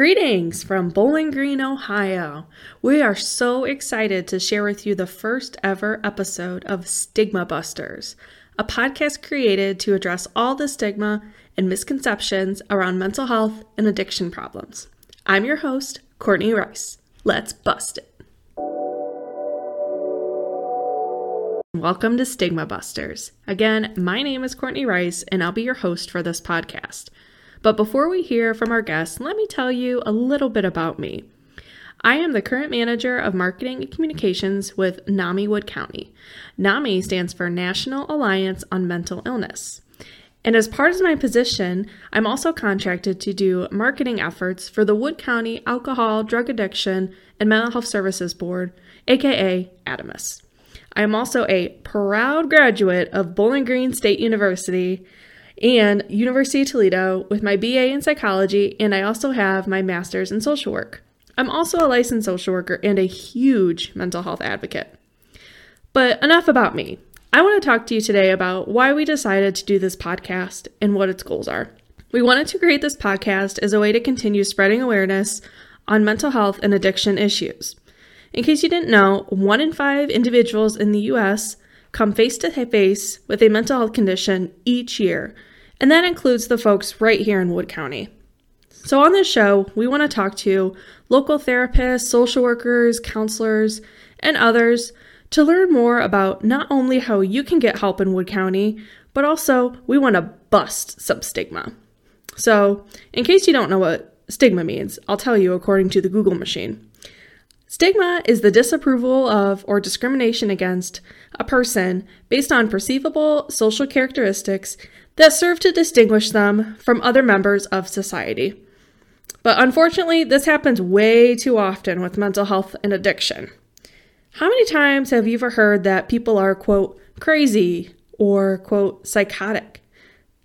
Greetings from Bowling Green, Ohio. We are so excited to share with you the first ever episode of Stigma Busters, a podcast created to address all the stigma and misconceptions around mental health and addiction problems. I'm your host, Courtney Rice. Let's bust it. Welcome to Stigma Busters. Again, my name is Courtney Rice, and I'll be your host for this podcast. But before we hear from our guests, let me tell you a little bit about me. I am the current manager of marketing and communications with NAMI Wood County. NAMI stands for National Alliance on Mental Illness. And as part of my position, I'm also contracted to do marketing efforts for the Wood County Alcohol, Drug Addiction, and Mental Health Services Board, aka ADAMHS. I am also a proud graduate of Bowling Green State University and University of Toledo with my BA in psychology, and I also have my master's in social work. I'm also a licensed social worker and a huge mental health advocate. But enough about me. I want to talk to you today about why we decided to do this podcast and what its goals are. We wanted to create this podcast as a way to continue spreading awareness on mental health and addiction issues. In case you didn't know, one in five individuals in the US come face to face with a mental health condition each year, and that includes the folks right here in Wood County. So, on this show, we want to talk to local therapists, social workers, counselors, and others to learn more about not only how you can get help in Wood County, but also we want to bust some stigma. So, in case you don't know what stigma means, I'll tell you according to the Google machine. Stigma is the disapproval of or discrimination against a person based on perceivable social characteristics that serve to distinguish them from other members of society. But unfortunately, this happens way too often with mental health and addiction. How many times have you ever heard that people are, quote, crazy or, quote, psychotic?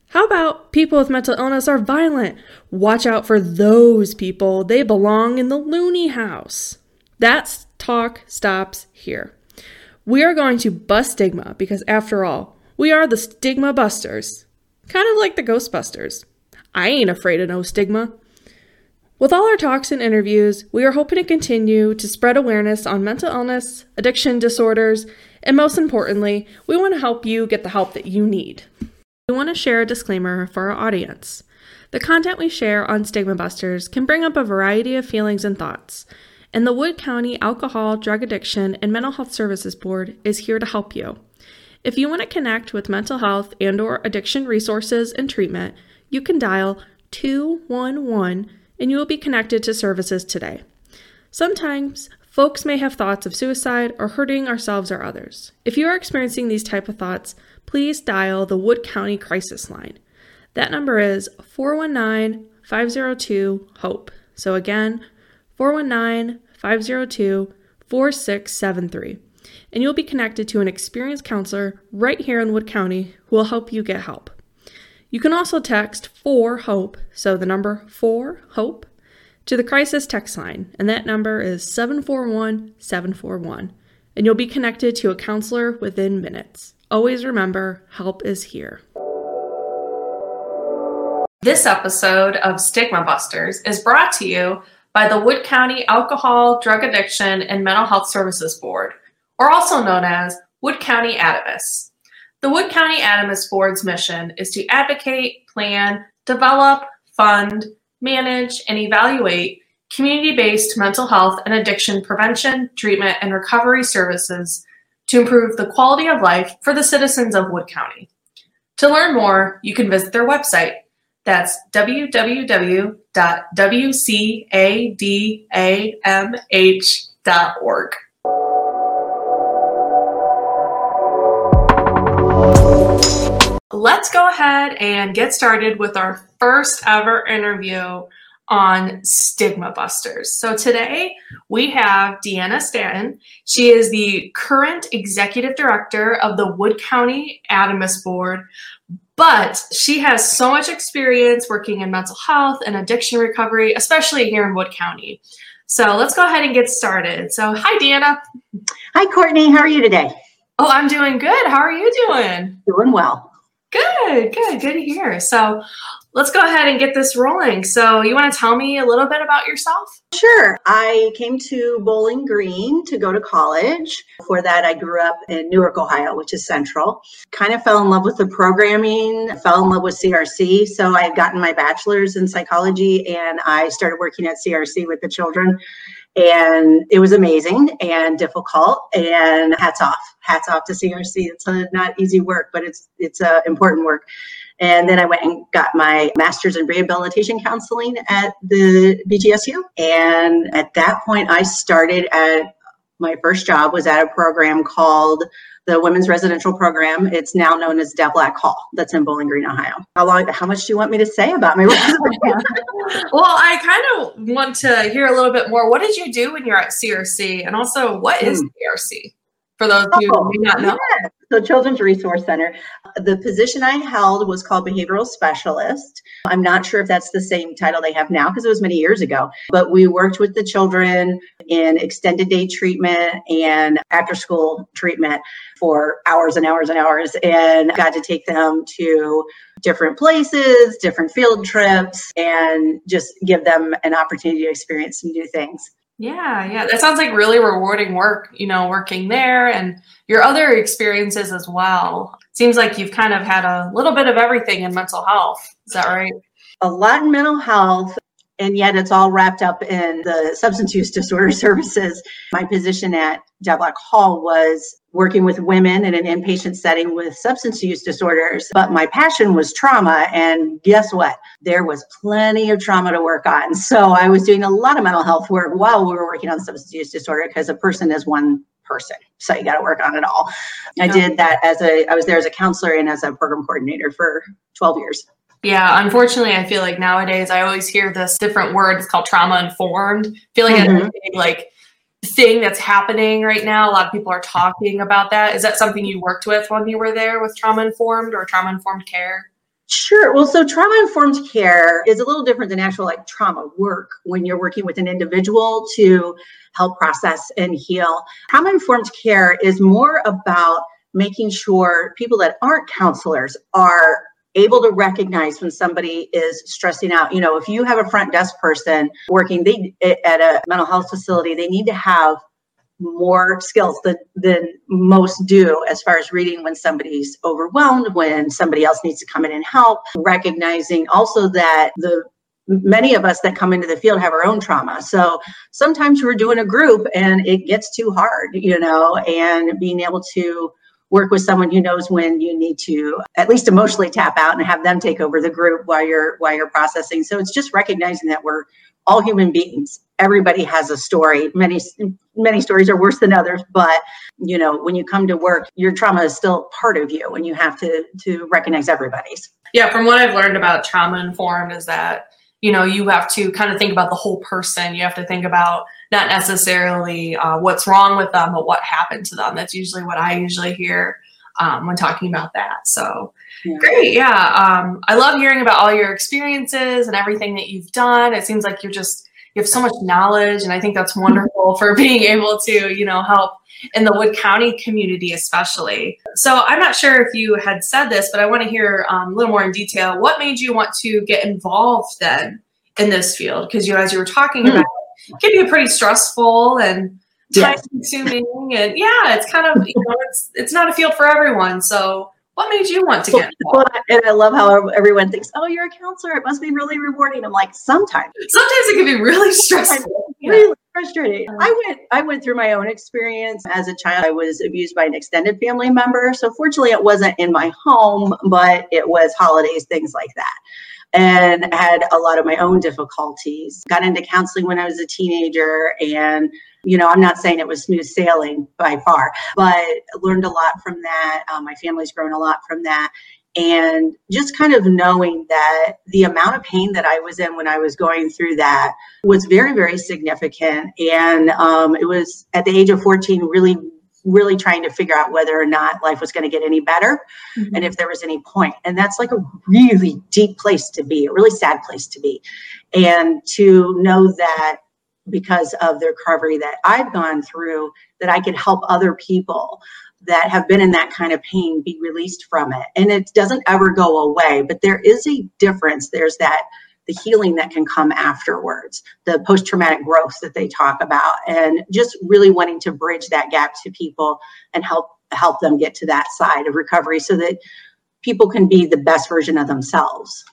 How about people with mental illness are violent? Watch out for those people. They belong in the loony house. That talk stops here. We are going to bust stigma because, after all, we are the stigma busters. Kind of like the Ghostbusters. I ain't afraid of no stigma. With all our talks and interviews, we are hoping to continue to spread awareness on mental illness, addiction disorders, and most importantly, we want to help you get the help that you need. We want to share a disclaimer for our audience. The content we share on Stigma Busters can bring up a variety of feelings and thoughts, and the Wood County Alcohol, Drug Addiction, and Mental Health Services Board is here to help you. If you want to connect with mental health and or addiction resources and treatment, you can dial 211 and you will be connected to services today. Sometimes folks may have thoughts of suicide or hurting ourselves or others. If you are experiencing these type of thoughts, please dial the Wood County Crisis Line. That number is 419 502 HOPE. So again, 419 502 4673. And you'll be connected to an experienced counselor right here in Wood County who will help you get help. You can also text 4 HOPE, so the number 4 HOPE, to the crisis text line, and that number is 741 741. And you'll be connected to a counselor within minutes. Always remember, help is here. This episode of Stigma Busters is brought to you by the Wood County Alcohol, Drug Addiction, and Mental Health Services Board, or also known as Wood County ADAMHS. The Wood County ADAMHS Board's mission is to advocate, plan, develop, fund, manage, and evaluate community based mental health and addiction prevention, treatment, and recovery services to improve the quality of life for the citizens of Wood County. To learn more, you can visit their website that's www.wcadamh.org. Let's go ahead and get started with our first ever interview on Stigma Busters. So today we have Deanna Stanton. She is the current executive director of the Wood County ADAMHS Board, but she has so much experience working in mental health and addiction recovery, especially here in Wood County. So let's go ahead and get started. So, hi, Deanna. Hi, Courtney. How are you today? Oh, I'm doing good. How are you doing? Doing well. Good, good, good to hear. So let's go ahead and get this rolling. So, you want to tell me a little bit about yourself? Sure. I came to Bowling Green to go to college. Before that, I grew up in Newark, Ohio, which is central. Kind of fell in love with the programming, fell in love with CRC. So, I had gotten my bachelor's in psychology and I started working at CRC with the children and it was amazing and difficult and hats off. Hats off to crc it's a not easy work but it's it's important work. And then i went and got my master's in rehabilitation counseling at the bgsu and at that point i started at my first job was at a program called the Women's Residential Program. It's now known as Devlack Hall. That's in Bowling Green, Ohio. How long? How much do you want me to say about me? well, I kind of want to hear a little bit more. What did you do when you're at CRC, and also what is hmm. CRC? For those who oh, may not oh, know. Yeah. So, Children's Resource Center. The position I held was called behavioral specialist. I'm not sure if that's the same title they have now because it was many years ago. But we worked with the children in extended day treatment and after school treatment for hours and hours and hours and got to take them to different places, different field trips, and just give them an opportunity to experience some new things. Yeah, yeah. That sounds like really rewarding work, you know, working there and your other experiences as well. Seems like you've kind of had a little bit of everything in mental health. Is that right? A lot in mental health, and yet it's all wrapped up in the substance use disorder services. My position at Devlack Hall was working with women in an inpatient setting with substance use disorders. But my passion was trauma. And guess what? There was plenty of trauma to work on. So I was doing a lot of mental health work while we were working on substance use disorder because a person is one person. So you got to work on it all. I did that as a, I was there as a counselor and as a program coordinator for 12 years. Yeah, unfortunately, I feel like nowadays I always hear this different word. It's called trauma informed. I feel like mm-hmm. like thing that's happening right now. A lot of people are talking about that. Is that something you worked with when you were there with trauma informed or trauma informed care? Sure. Well, so trauma informed care is a little different than actual like trauma work when you're working with an individual to help process and heal. Trauma informed care is more about making sure people that aren't counselors are able to recognize when somebody is stressing out. You know, if you have a front desk person working they, at a mental health facility, they need to have more skills than, than most do as far as reading when somebody's overwhelmed, when somebody else needs to come in and help, recognizing also that the many of us that come into the field have our own trauma. So sometimes we're doing a group and it gets too hard, you know, and being able to work with someone who knows when you need to at least emotionally tap out and have them take over the group while you're while you're processing. So it's just recognizing that we're all human beings. Everybody has a story. Many many stories are worse than others but you know when you come to work your trauma is still part of you and you have to to recognize everybody's. Yeah from what i've learned about trauma informed is that you know you have to kind of think about the whole person. You have to think about not necessarily uh, what's wrong with them, but what happened to them. That's usually what I usually hear um, when talking about that. So yeah. great. Yeah. Um, I love hearing about all your experiences and everything that you've done. It seems like you're just, you have so much knowledge. And I think that's wonderful for being able to, you know, help in the Wood County community, especially. So I'm not sure if you had said this, but I want to hear um, a little more in detail. What made you want to get involved then in this field? Because you, as you were talking mm. about, can be pretty stressful and time consuming and yeah it's kind of you know it's it's not a field for everyone. So what made you want to get involved? and i love how everyone thinks oh you're a counselor. It must be really rewarding. I'm like sometimes. Sometimes it can be really stressful. Really frustrating. Uh-huh. i went i went through my own experience. As a child i was abused by an extended family member. So fortunately it wasn't in my home but it was holidays things like that and had a lot of my own difficulties. Got into counseling when I was a teenager and you know, I'm not saying it was smooth sailing by far, but learned a lot from that. Um, my family's grown a lot from that. And just kind of knowing that the amount of pain that I was in when I was going through that was very, very significant. And um, it was at the age of 14, really really trying to figure out whether or not life was going to get any better mm-hmm. and if there was any point. And that's like a really deep place to be, a really sad place to be. And to know that because of the recovery that I've gone through, that I could help other people that have been in that kind of pain be released from it. And it doesn't ever go away, but there is a difference. There's that the healing that can come afterwards, the post traumatic growth that they talk about, and just really wanting to bridge that gap to people and help help them get to that side of recovery so that people can be the best version of themselves.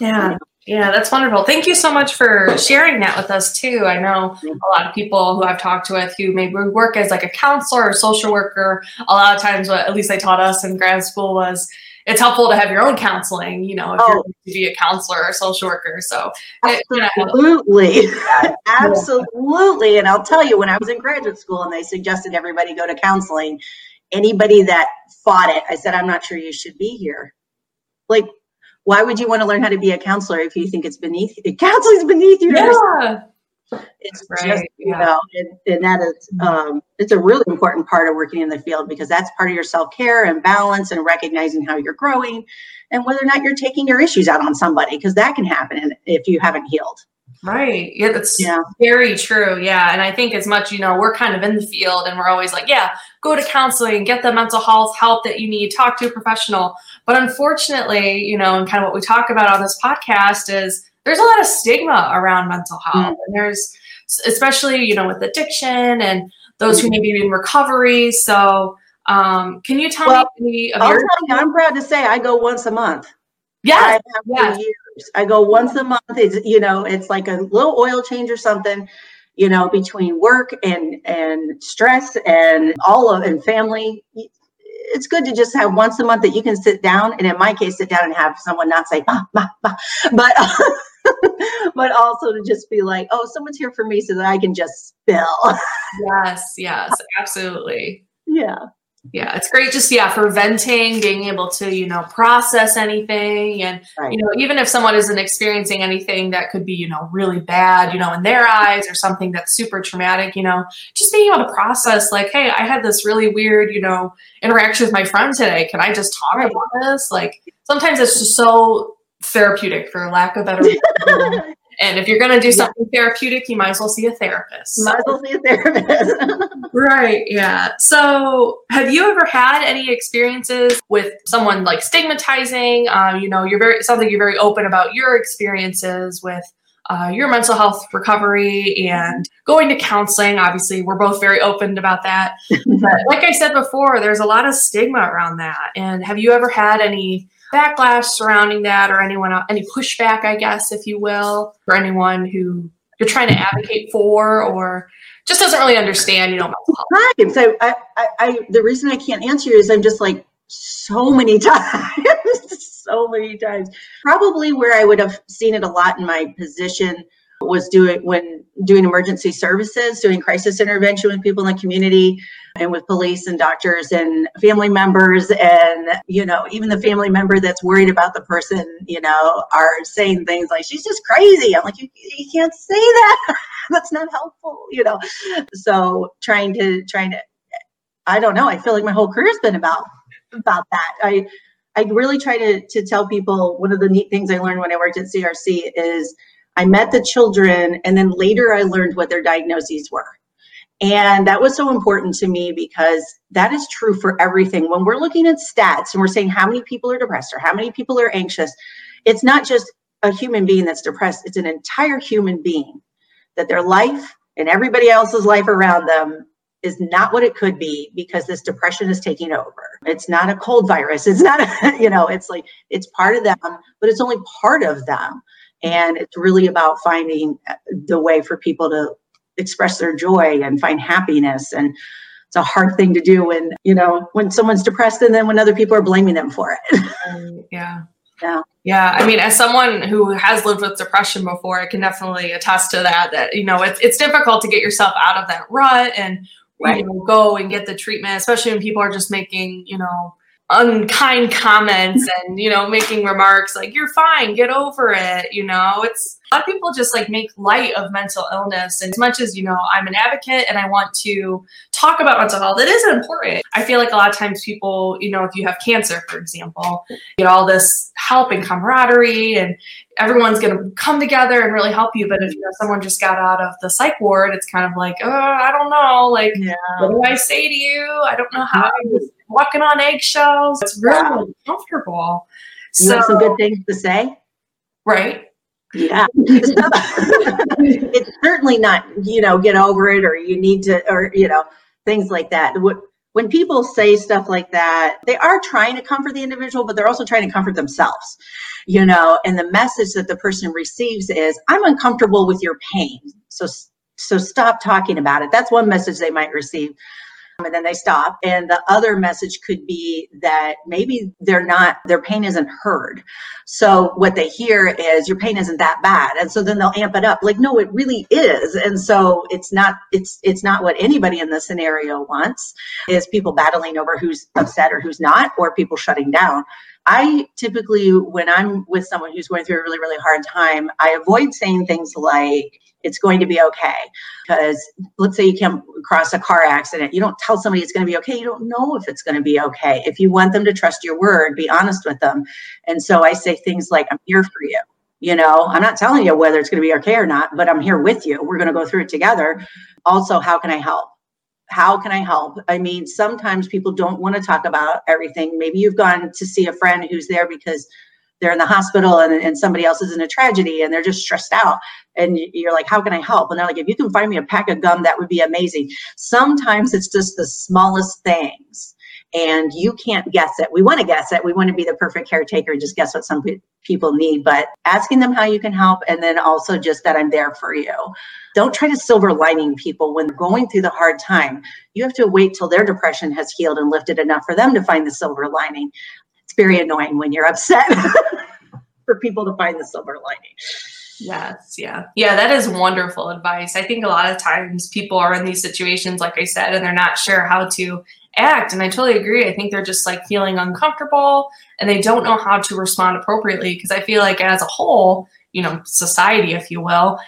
Yeah. Yeah, that's wonderful. Thank you so much for sharing that with us too. I know a lot of people who I've talked with who maybe work as like a counselor or social worker. A lot of times, what at least they taught us in grad school was it's helpful to have your own counseling. You know, if oh. you're to be a counselor or social worker. So absolutely, absolutely. And I'll tell you, when I was in graduate school and they suggested everybody go to counseling, anybody that fought it, I said, I'm not sure you should be here. Like why would you want to learn how to be a counselor if you think it's beneath you? Counseling's beneath you. Yeah. It's right. just, you yeah. know, and, and that is, um, it's a really important part of working in the field because that's part of your self care and balance and recognizing how you're growing and whether or not you're taking your issues out on somebody because that can happen if you haven't healed. Right. Yeah, that's yeah. very true. Yeah. And I think as much, you know, we're kind of in the field and we're always like, yeah, go to counseling, get the mental health help that you need, talk to a professional. But unfortunately, you know, and kind of what we talk about on this podcast is there's a lot of stigma around mental health. Mm. And there's especially, you know, with addiction and those mm. who may be in recovery. So um, can you tell well, me I'll tell you, I'm proud to say I go once a month. Yeah. yeah. I go once a month. It's you know, it's like a little oil change or something, you know, between work and and stress and all of and family. It's good to just have once a month that you can sit down, and in my case, sit down and have someone not say bah, bah, bah, but but also to just be like, oh, someone's here for me, so that I can just spill. yes, yes, absolutely. Yeah yeah it's great just yeah for venting being able to you know process anything and right. you know even if someone isn't experiencing anything that could be you know really bad you know in their eyes or something that's super traumatic you know just being able to process like hey i had this really weird you know interaction with my friend today can i just talk right. about this like sometimes it's just so therapeutic for lack of better And if you're going to do something yeah. therapeutic, you might as well see a therapist. Might as well see a therapist. right. Yeah. So, have you ever had any experiences with someone like stigmatizing? Um, you know, you're very something you're very open about your experiences with uh, your mental health recovery and going to counseling. Obviously, we're both very open about that. but like I said before, there's a lot of stigma around that. And have you ever had any backlash surrounding that or anyone any pushback i guess if you will for anyone who you're trying to advocate for or just doesn't really understand you know right. So I, I, I the reason i can't answer is i'm just like so many times so many times. Probably where i would have seen it a lot in my position was doing when doing emergency services, doing crisis intervention with people in the community and with police and doctors and family members and you know even the family member that's worried about the person you know are saying things like she's just crazy. I'm like you, you can't say that. That's not helpful you know. So trying to trying to i don't know i feel like my whole career's been about about that. I i really try to to tell people one of the neat things i learned when i worked at crc is I met the children, and then later I learned what their diagnoses were. And that was so important to me because that is true for everything. When we're looking at stats and we're saying how many people are depressed or how many people are anxious, it's not just a human being that's depressed, it's an entire human being that their life and everybody else's life around them is not what it could be because this depression is taking over. It's not a cold virus. It's not, a, you know, it's like it's part of them, but it's only part of them. And it's really about finding uh, the way for people to express their joy and find happiness. And it's a hard thing to do when, you know, when someone's depressed and then when other people are blaming them for it. yeah. Yeah. Yeah. I mean, as someone who has lived with depression before, I can definitely attest to that, that, you know, it's, it's difficult to get yourself out of that rut and right. you know, go and get the treatment, especially when people are just making, you know, unkind comments and you know making remarks like you're fine get over it you know? It's a lot of people just like make light of mental illness. And as much as you know i'm an advocate and i want to talk about mental health it is important. I feel like a lot of times people you know if you have cancer for example get all this help and camaraderie and everyone's going to come together and really help you. But if you know someone just got out of the psych ward it's kind of like oh i don't know like yeah. what do i say to you? I don't know how walking on eggshells. It's really yeah. uncomfortable. You so, have some good things to say? Right. Yeah. it's certainly not, you know, get over it or you need to, or, you know, things like that. When people say stuff like that, they are trying to comfort the individual, but they're also trying to comfort themselves, you know, and the message that the person receives is, I'm uncomfortable with your pain. So, so stop talking about it. That's one message they might receive and then they stop. And the other message could be that maybe they're not, their pain isn't heard. So what they hear is your pain isn't that bad. And so then they'll amp it up like, no, it really is. And so it's not, it's, it's not what anybody in this scenario wants is people battling over who's upset or who's not, or people shutting down. I typically, when I'm with someone who's going through a really, really hard time, I avoid saying things like, it's going to be okay. Because let's say you come across a car accident, you don't tell somebody it's going to be okay. You don't know if it's going to be okay. If you want them to trust your word, be honest with them. And so I say things like, I'm here for you. You know, I'm not telling you whether it's going to be okay or not, but I'm here with you. We're going to go through it together. Also, how can I help? How can I help? I mean, sometimes people don't want to talk about everything. Maybe you've gone to see a friend who's there because they're in the hospital and, and somebody else is in a tragedy and they're just stressed out. And you're like, how can I help? And they're like, if you can find me a pack of gum, that would be amazing. Sometimes it's just the smallest things and you can't guess it. We want to guess it. We want to be the perfect caretaker and just guess what some people need, but asking them how you can help and then also just that I'm there for you. Don't try to silver lining people when going through the hard time. You have to wait till their depression has healed and lifted enough for them to find the silver lining. It's very annoying when you're upset for people to find the silver lining. Yes, yeah. Yeah, that is wonderful advice. I think a lot of times people are in these situations, like I said, and they're not sure how to act. And I totally agree. I think they're just like feeling uncomfortable and they don't know how to respond appropriately. Because I feel like as a whole, you know, society, if you will,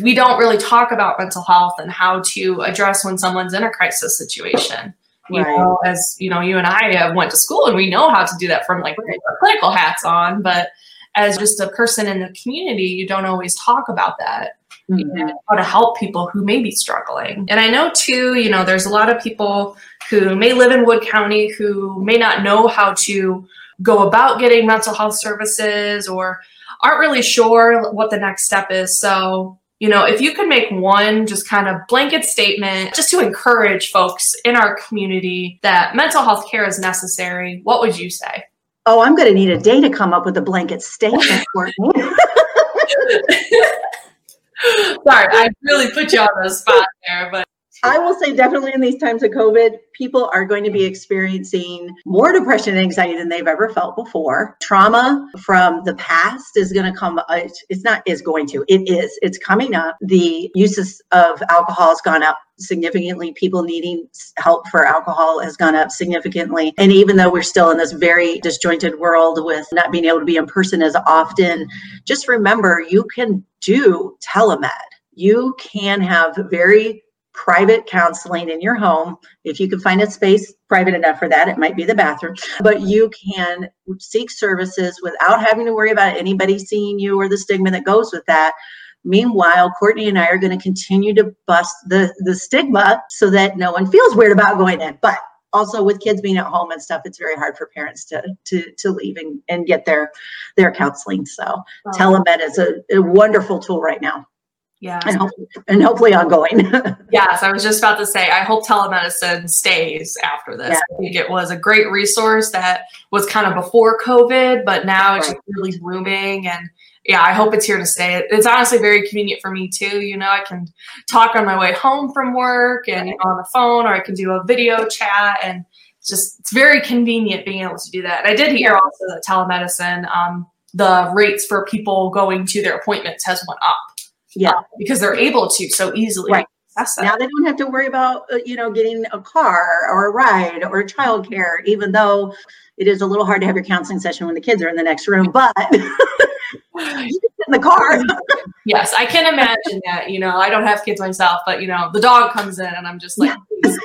we don't really talk about mental health and how to address when someone's in a crisis situation. You right. know, as you know, you and I have went to school and we know how to do that from like right. clinical hats on, but as just a person in the community, you don't always talk about that. Mm-hmm. how to help people who may be struggling. And I know too, you know, there's a lot of people who may live in Wood County who may not know how to go about getting mental health services or aren't really sure what the next step is. So, you know, if you could make one just kind of blanket statement just to encourage folks in our community that mental health care is necessary, what would you say? Oh, I'm going to need a day to come up with a blanket statement for me. Sorry, I really put you on the spot there, but I will say definitely in these times of COVID, people are going to be experiencing more depression and anxiety than they've ever felt before. Trauma from the past is going to come, uh, it's not is going to, it is, it's coming up. The uses of alcohol has gone up significantly. People needing help for alcohol has gone up significantly. And even though we're still in this very disjointed world with not being able to be in person as often, just remember you can do telemed. You can have very private counseling in your home. If you can find a space private enough for that, it might be the bathroom, but you can seek services without having to worry about anybody seeing you or the stigma that goes with that. Meanwhile, Courtney and I are going to continue to bust the, the stigma so that no one feels weird about going in. But also with kids being at home and stuff, it's very hard for parents to to to leave and, and get their their counseling. So oh. telemed is a, a wonderful tool right now. Yeah. And, hope, and hopefully ongoing. yes, I was just about to say, I hope telemedicine stays after this. Yeah. I think it was a great resource that was kind of before COVID, but now it's right. really booming. And yeah, I hope it's here to stay. It's honestly very convenient for me too. You know, I can talk on my way home from work and you know, on the phone, or I can do a video chat. And just, it's very convenient being able to do that. And I did hear also that telemedicine, um, the rates for people going to their appointments has went up yeah. because they're able to so easily. Right. Now they don't have to worry about, uh, you know, getting a car or a ride or childcare, even though it is a little hard to have your counseling session when the kids are in the next room, but in the car. yes, I can imagine that. You know, I don't have kids myself, but you know, the dog comes in and I'm just like, please,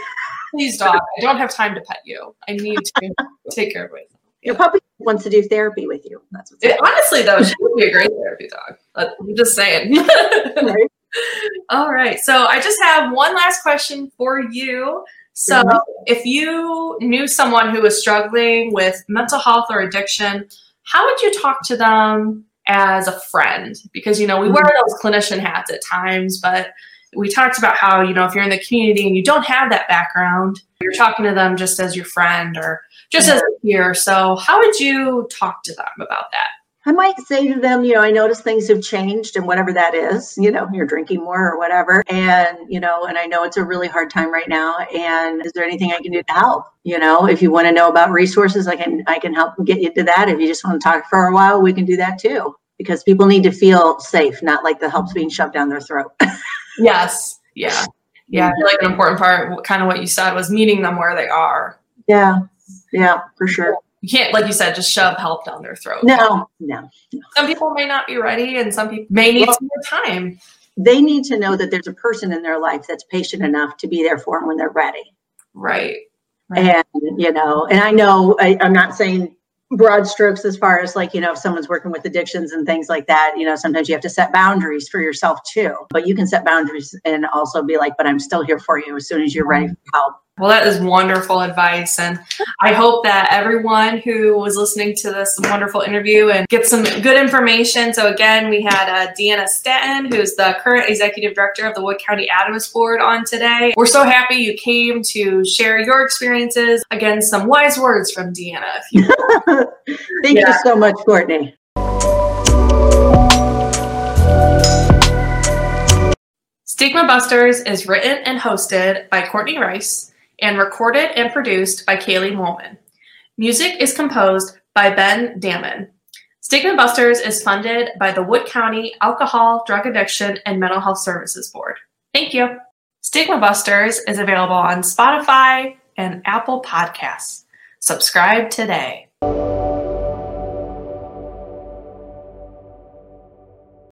please dog, I don't have time to pet you. I need to take care of it. Your puppy wants to do therapy with you. That's what's it, honestly though, she would be a great therapy dog. I'm just saying. right. All right. So I just have one last question for you. So mm-hmm. if you knew someone who was struggling with mental health or addiction, how would you talk to them as a friend? Because you know, we wear mm-hmm. those clinician hats at times, but we talked about how, you know, if you're in the community and you don't have that background, you're talking to them just as your friend or just yeah. as a peer. So, how would you talk to them about that? I might say to them, you know, I notice things have changed and whatever that is, you know, you're drinking more or whatever. And, you know, and I know it's a really hard time right now. And is there anything I can do to help? You know, if you want to know about resources, I can I can help get you to that. If you just want to talk for a while, we can do that too. Because people need to feel safe, not like the help's being shoved down their throat. yes. Yeah. Yeah. I feel like an important part, kind of what you said, was meeting them where they are. Yeah. Yeah, for sure. You can't, like you said, just shove help down their throat. No, no. no. Some people may not be ready, and some people may need well, some more time. They need to know that there's a person in their life that's patient enough to be there for them when they're ready. Right. right. And, you know, and I know I, I'm not saying broad strokes as far as like you know if someone's working with addictions and things like that you know sometimes you have to set boundaries for yourself too. But you can set boundaries and also be like but i'm still here for you as soon as you're ready for help well, that is wonderful advice. And I hope that everyone who was listening to this wonderful interview and get some good information. So, again, we had uh, Deanna Stanton, who's the current executive director of the Wood County ADAMHS Board, on today. We're so happy you came to share your experiences. Again, some wise words from Deanna. Thank yeah. you so much, Courtney. Stigma Busters is written and hosted by Courtney Rice and recorded and produced by Kaylee Molman. Music is composed by Ben Damon. Stigma Busters is funded by the Wood County Alcohol, Drug Addiction, and Mental Health Services Board. Thank you. Stigma Busters is available on Spotify and Apple Podcasts. Subscribe today.